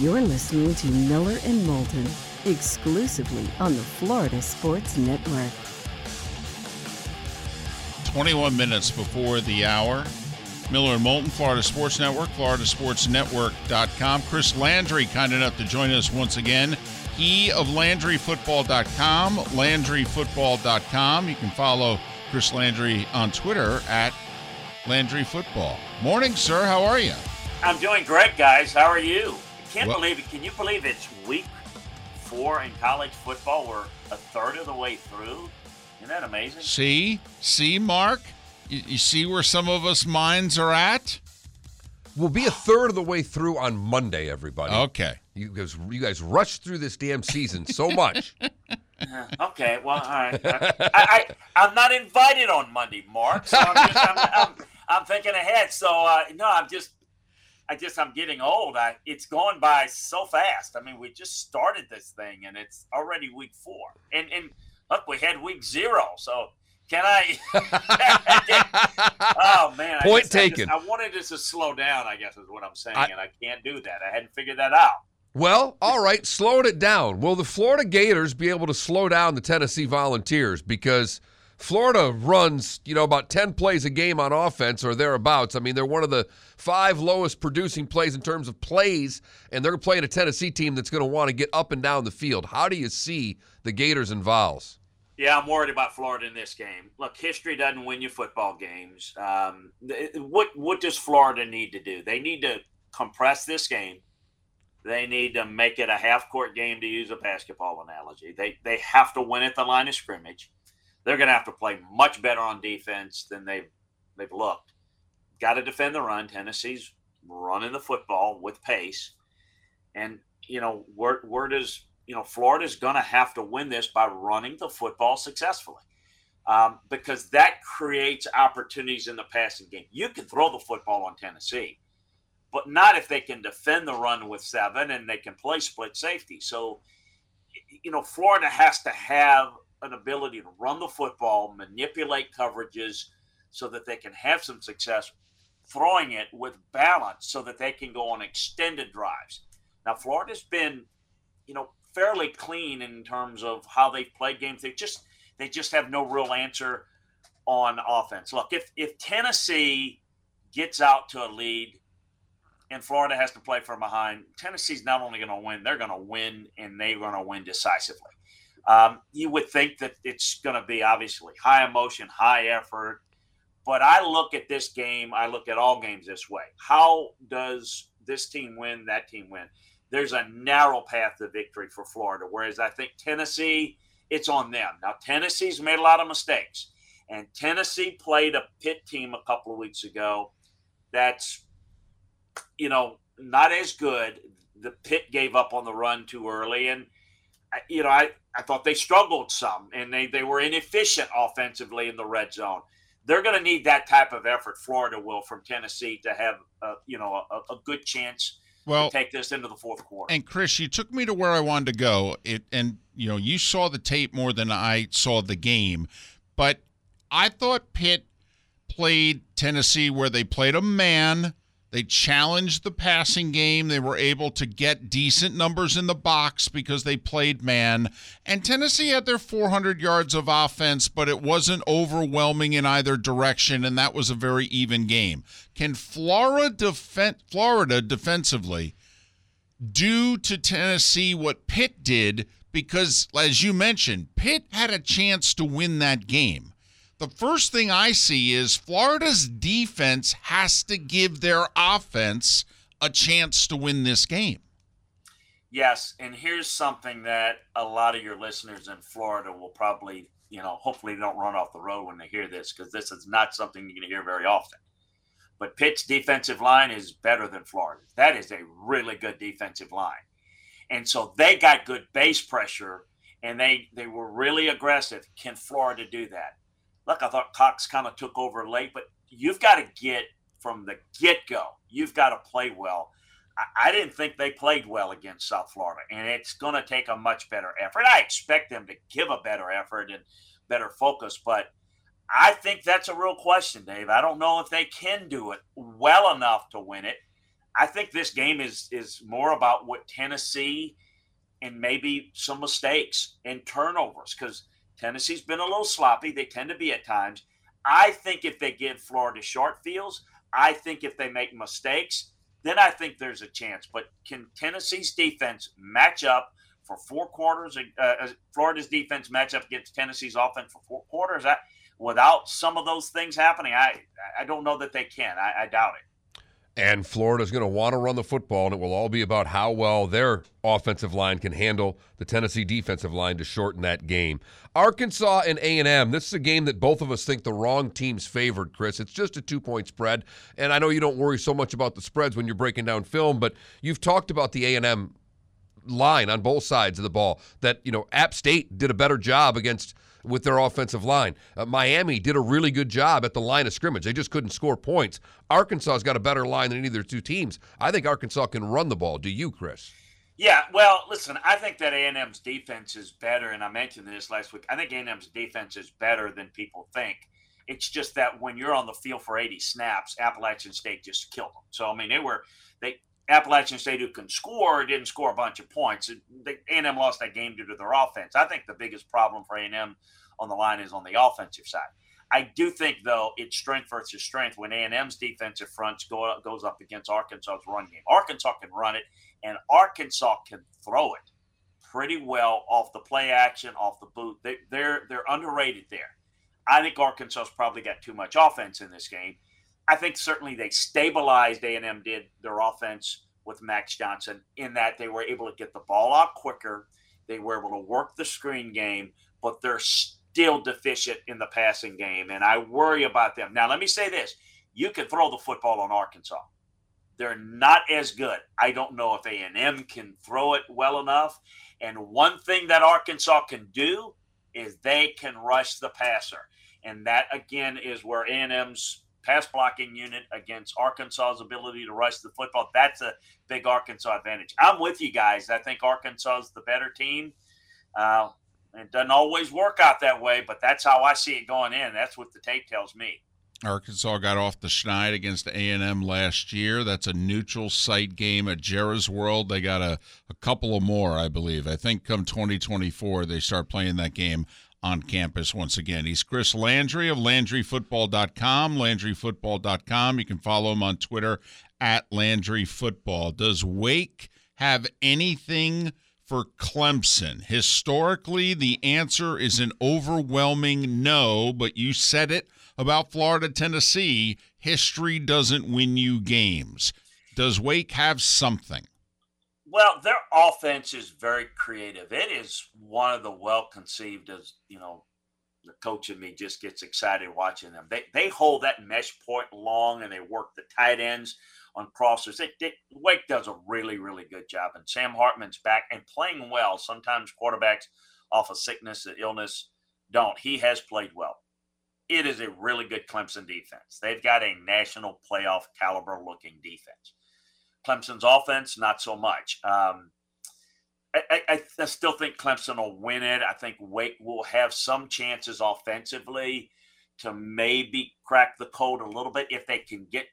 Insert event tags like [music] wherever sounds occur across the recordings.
You're listening to Miller and Moulton exclusively on the Florida Sports Network. 21 minutes before the hour. Miller and Moulton, Florida Sports Network, floridasportsnetwork.com. Chris Landry, kind enough to join us once again. He of LandryFootball.com, LandryFootball.com. You can follow Chris Landry on Twitter at LandryFootball. Morning, sir. How are you? I'm doing great, guys. How are you? Can't Well- believe it. Can you believe it's week four in college football? We're a third of the way through. Isn't that amazing? See? See, Mark? You, you see where some of us minds are at? We'll be a third of the way through on Monday, everybody. Okay. You guys, you guys rushed through this damn season so much. [laughs] Okay, well, all right. I, I, I'm not invited on Monday, Mark. So I'm, just, I'm, I'm, I'm thinking ahead. So uh, no, I'm just, I just, I'm getting old. I, it's going by so fast. I mean, we just started this thing, and it's already week four. And and look, we had week zero. So can I? [laughs] oh man, I Point just- I just- taken. I, wanted this to slow down. I guess is what I'm saying, I- and I can't do that. I hadn't figured that out. well, all right, slowing it down. Will the Florida Gators be able to slow down the Tennessee Volunteers? Because Florida runs, you know, about 10 plays a game on offense or thereabouts. I mean, they're one of the five lowest producing plays in terms of plays, and they're playing a Tennessee team that's going to want to get up and down the field. How do you see the Gators and Vols? Yeah, I'm worried about Florida in this game. Look, history doesn't win you football games. Um, what what does Florida need to do? They need to compress this game. They need to make it a half court game to use a basketball analogy. They they have to win at the line of scrimmage. They're going to have to play much better on defense than they've they've looked. Got to defend the run. Tennessee's running the football with pace, and you know where where does you know Florida's going to have to win this by running the football successfully, um, because that creates opportunities in the passing game. You can throw the football on Tennessee, but not if they can defend the run with seven and they can play split safety. So, you know, Florida has to have an ability to run the football, manipulate coverages, so that they can have some success throwing it with balance, so that they can go on extended drives. Now, Florida's been, you know, fairly clean in terms of how they've played games. They just they just have no real answer on offense. Look, if if Tennessee gets out to a lead and Florida has to play from behind, Tennessee's not only going to win, they're going to win and they're going to win decisively. Um, you would think that it's going to be obviously high emotion, high effort. But I look at this game, I look at all games this way. How does this team win, that team win? There's a narrow path to victory for Florida, whereas I think Tennessee, it's on them. Now, Tennessee's made a lot of mistakes, and Tennessee played a Pitt team a couple of weeks ago that's, you know, not as good. The Pitt gave up on the run too early, and you know, I, I thought they struggled some and they, they were inefficient offensively in the red zone. They're going to need that type of effort, Florida will, from Tennessee to have, a, you know, a, a good chance Well, to take this into the fourth quarter. And Chris, you took me to where I wanted to go. It and you know, you saw the tape more than I saw the game, but I thought Pitt played Tennessee where they played a man. They challenged the passing game. They were able to get decent numbers in the box because they played man. And Tennessee had their 400 yards of offense, but it wasn't overwhelming in either direction, and that was a very even game. Can Florida defen- Florida defensively do to Tennessee what Pitt did because, as you mentioned, Pitt had a chance to win that game. The first thing I see is Florida's defense has to give their offense a chance to win this game. Yes, and here's something that a lot of your listeners in Florida will probably, you know, hopefully don't run off the road when they hear this because this is not something you're going to hear very often. But Pitt's defensive line is better than Florida's. That is a really good defensive line. And so they got good base pressure and they they were really aggressive. Can Florida do that? Look, I thought Cox kind of took over late, but you've got to get from the get-go. You've got to play well. I- I didn't think they played well against South Florida, and it's going to take a much better effort. I expect them to give a better effort and better focus, but I think that's a real question, Dave. I don't know if they can do it well enough to win it. I think this game is is more about what Tennessee and maybe some mistakes and turnovers because Tennessee's been a little sloppy. They tend to be at times. I think if they give Florida short fields, I think if they make mistakes, then I think there's a chance. But can Tennessee's defense match up for four quarters? Uh, Florida's defense match up against Tennessee's offense for four quarters? I, without some of those things happening, I I don't know that they can. I, I doubt it. And Florida's going to want to run the football, and it will all be about how well their offensive line can handle the Tennessee defensive line to shorten that game. Arkansas and A&M. This is a game that both of us think the wrong team's favored, Chris. It's just a two-point spread, and I know you don't worry so much about the spreads when you're breaking down film, but you've talked about the A&M line on both sides of the ball. That you know, App State did a better job against with their offensive line. Uh, Miami did a really good job at the line of scrimmage. They just couldn't score points. Arkansas's got a better line than either two teams. I think Arkansas can run the ball. Do you, Chris? Yeah, well, listen, I think that A&M's defense is better, and I mentioned this last week. I think A&M's defense is better than people think. It's just that when you're on the field for 80 snaps, Appalachian State just killed them. So I mean, they were they Appalachian State who can score didn't score a bunch of points. A&M lost that game due to their offense. I think the biggest problem for A&M on the line is on the offensive side. I do think though it's strength versus strength when A&M's defensive fronts go goes up against Arkansas's run game. Arkansas can run it, and Arkansas can throw it pretty well off the play action, off the boot. They, they're they're underrated there. I think Arkansas's probably got too much offense in this game. I think certainly they stabilized A&M did their offense with Max Johnson in that they were able to get the ball out quicker. They were able to work the screen game, but they're still deficient in the passing game, and I worry about them. Now, let me say this: you can throw the football on Arkansas. They're not as good. I don't know if A&M can throw it well enough. And one thing that Arkansas can do is they can rush the passer. And that again is where A&M's pass blocking unit against Arkansas's ability to rush the football. That's a big Arkansas advantage. I'm with you guys. I think Arkansas is the better team. Uh, it doesn't always work out that way, but that's how I see it going in. That's what the tape tells me. Arkansas got off the schneid against A&M last year. That's a neutral site game at Jerry's World. They got a, a couple of more, I believe. I think come 2024 they start playing that game on campus once again. He's Chris Landry of LandryFootball.com. LandryFootball.com. You can follow him on Twitter at LandryFootball. Does Wake have anything for Clemson? Historically, the answer is an overwhelming no, but you said it about Florida Tennessee. History doesn't win you games. Does Wake have something? Well, their offense is very creative. It is one of the well conceived as, you know, the coach in me just gets excited watching them. They they hold that mesh point long and they work the tight ends on crossers. They, they, Wake does a really, really good job. And Sam Hartman's back and playing well. Sometimes quarterbacks off of sickness and illness don't. He has played well. It is a really good Clemson defense. They've got a national playoff caliber looking defense. Clemson's offense, not so much. Um, I, I, I, still think Clemson will win it. I think Wake will have some chances offensively to maybe crack the code a little bit if they can get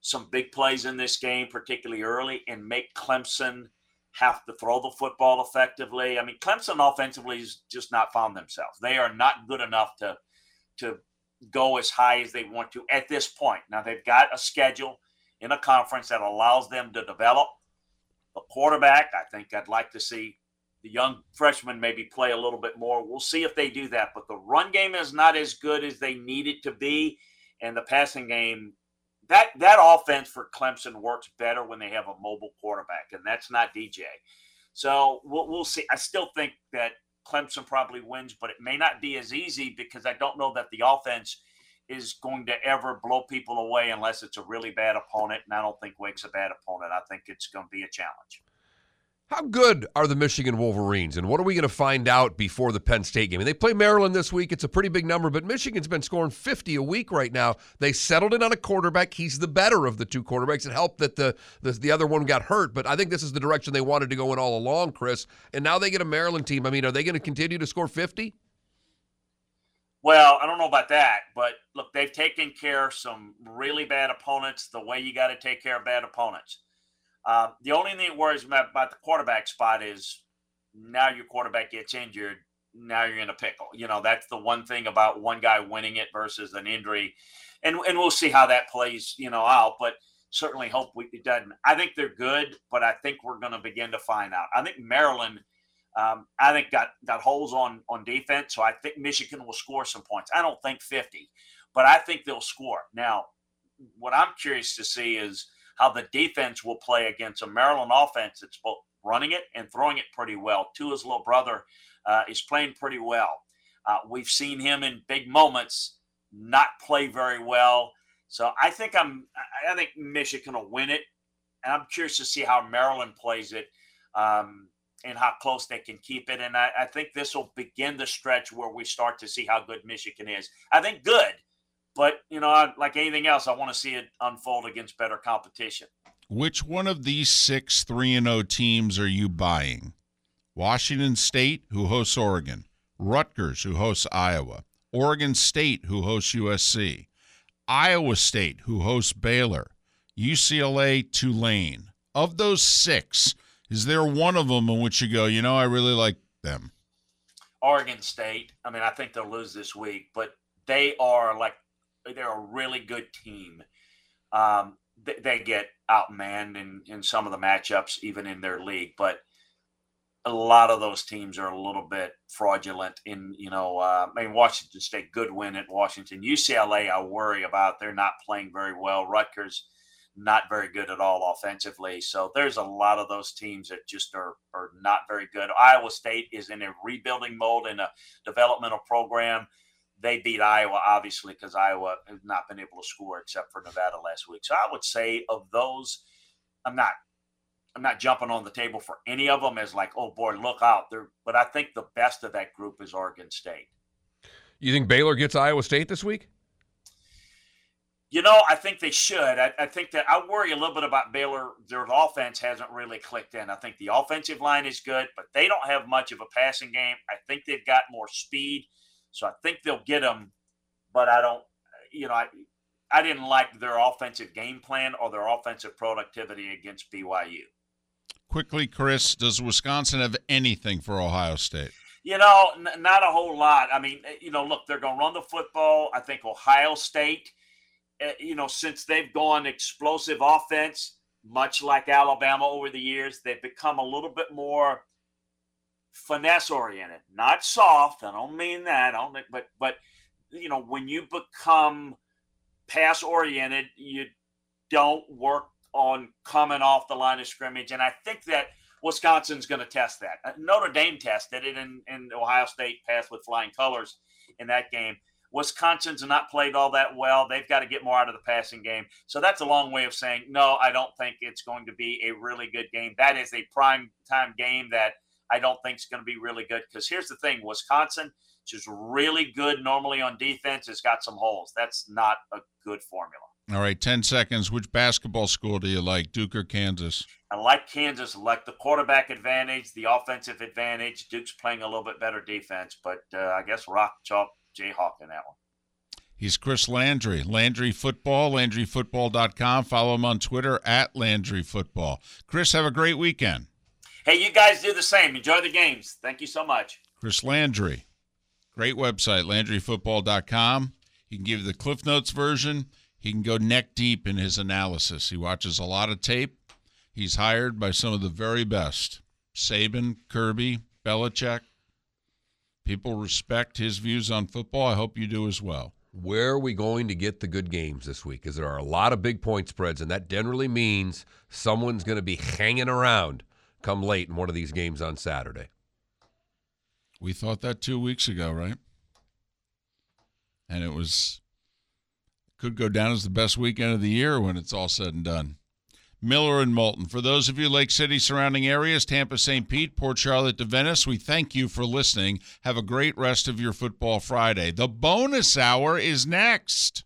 some big plays in this game, particularly early, and make Clemson have to throw the football effectively. I mean, Clemson offensively has just not found themselves. They are not good enough to to go as high as they want to at this point. Now they've got a schedule in a conference that allows them to develop a quarterback. I think I'd like to see the young freshman maybe play a little bit more. We'll see if they do that. But the run game is not as good as they need it to be. And the passing game, that that offense for Clemson works better when they have a mobile quarterback, and that's not DJ. So we'll, we'll see. I still think that Clemson probably wins, but it may not be as easy because I don't know that the offense – is going to ever blow people away unless it's a really bad opponent. And I don't think Wake's a bad opponent. I think it's going to be a challenge. How good are the Michigan Wolverines, and what are we going to find out before the Penn State game? And they play Maryland this week. It's a pretty big number, but Michigan's been scoring 50 a week right now. They settled in on a quarterback. He's the better of the two quarterbacks. It helped that the, the the other one got hurt, but I think this is the direction they wanted to go in all along, Chris. And now they get a Maryland team. I mean, are they going to continue to score 50? Well, I don't know about that, but look, they've taken care of some really bad opponents the way you got to take care of bad opponents. Uh, the only thing that worries me about the quarterback spot is now your quarterback gets injured. Now you're in a pickle. You know, that's the one thing about one guy winning it versus an injury. And, and we'll see how that plays, you know, out. But certainly hope we, it doesn't. I think they're good, but I think we're going to begin to find out. I think Maryland, um, I think got got holes on on defense, so I think Michigan will score some points. I don't think 50, but I think they'll score. Now, what I'm curious to see is how the defense will play against a Maryland offense that's both running it and throwing it pretty well. Tua's little brother uh, is playing pretty well. Uh, we've seen him in big moments not play very well. So I think I'm. I think Michigan will win it, and I'm curious to see how Maryland plays it, um, and how close they can keep it. And I, I think this will begin the stretch where we start to see how good Michigan is. I think good, but you know, like anything else, I want to see it unfold against better competition. Which one of these six three and zero teams are you buying? Washington State, who hosts Oregon, Rutgers, who hosts Iowa, Oregon State, who hosts USC. Iowa State, who hosts Baylor, UCLA, Tulane. Of those six, is there one of them in which you go, you know, I really like them? Oregon State. I mean, I think they'll lose this week, but they are like they're a really good team. Um, they, they, get outmanned in in some of the matchups, even in their league, but a lot of those teams are a little bit fraudulent in you know uh, I mean Washington State good win at Washington UCLA I worry about they're not playing very well Rutgers not very good at all offensively so there's a lot of those teams that just are are not very good Iowa State is in a rebuilding mode in a developmental program they beat Iowa obviously because Iowa has not been able to score except for Nevada last week so I would say of those I'm not I'm not jumping on the table for any of them as like, oh boy, look out. There, but I think the best of that group is Oregon State. You think Baylor gets Iowa State this week? You know, I think they should. I, I, think that I worry a little bit about Baylor. Their offense hasn't really clicked in. I think the offensive line is good, but they don't have much of a passing game. I think they've got more speed, so I think they'll get them. But I don't, you know, I I didn't like their offensive game plan or their offensive productivity against BYU. Quickly, Chris, does Wisconsin have anything for Ohio State? You know, n- not a whole lot. I mean, eh, you know, look, they're going to run the football. I think Ohio State, you know, since they've gone explosive offense, much like Alabama over the years, they've become a little bit more finesse oriented, not soft. I don't mean that. I don't but but you know, when you become pass oriented, you don't work on coming off the line of scrimmage. And I think that Wisconsin's going to test that. Uh, Notre Dame tested it, and, and Ohio State passed with flying colors in that game. Wisconsin's not played all that well. They've got to get more out of the passing game. So that's a long way of saying, no, I don't think it's going to be a really good game. That is a prime time game that I don't think is going to be really good. Because here's the thing Wisconsin, which is really good normally on defense, has got some holes. That's not a good formula. All right, 10 seconds. Which basketball school do you like, Duke or Kansas? I like Kansas. I like the quarterback advantage, the offensive advantage. Duke's playing a little bit better defense, but uh, I guess Rock Chalk Jayhawk in that one. He's Chris Landry, Landry Football, LandryFootball.com. Follow him on Twitter at Landry Football. Chris, have a great weekend. Hey, you guys do the same. Enjoy the games. Thank you so much. Chris Landry, great website, LandryFootball.com. He can give you the Cliff Notes version he can go neck deep in his analysis. He watches a lot of tape. He's hired by some of the very best Saban, Kirby, Belichick. People respect his views on football. I hope you do as well. Where are we going to get the good games this week? Because there are a lot of big point spreads, and that generally means someone's going to be hanging around come late in one of these games on Saturday. We thought that two weeks ago, right? And it was could go down as the best weekend of the year when it's all said and done. Miller and Moulton. For those of you Lake City surrounding areas, Tampa, St. Pete, Port Charlotte to Venice, we thank you for listening. Have a great rest of your football Friday. The bonus hour is next.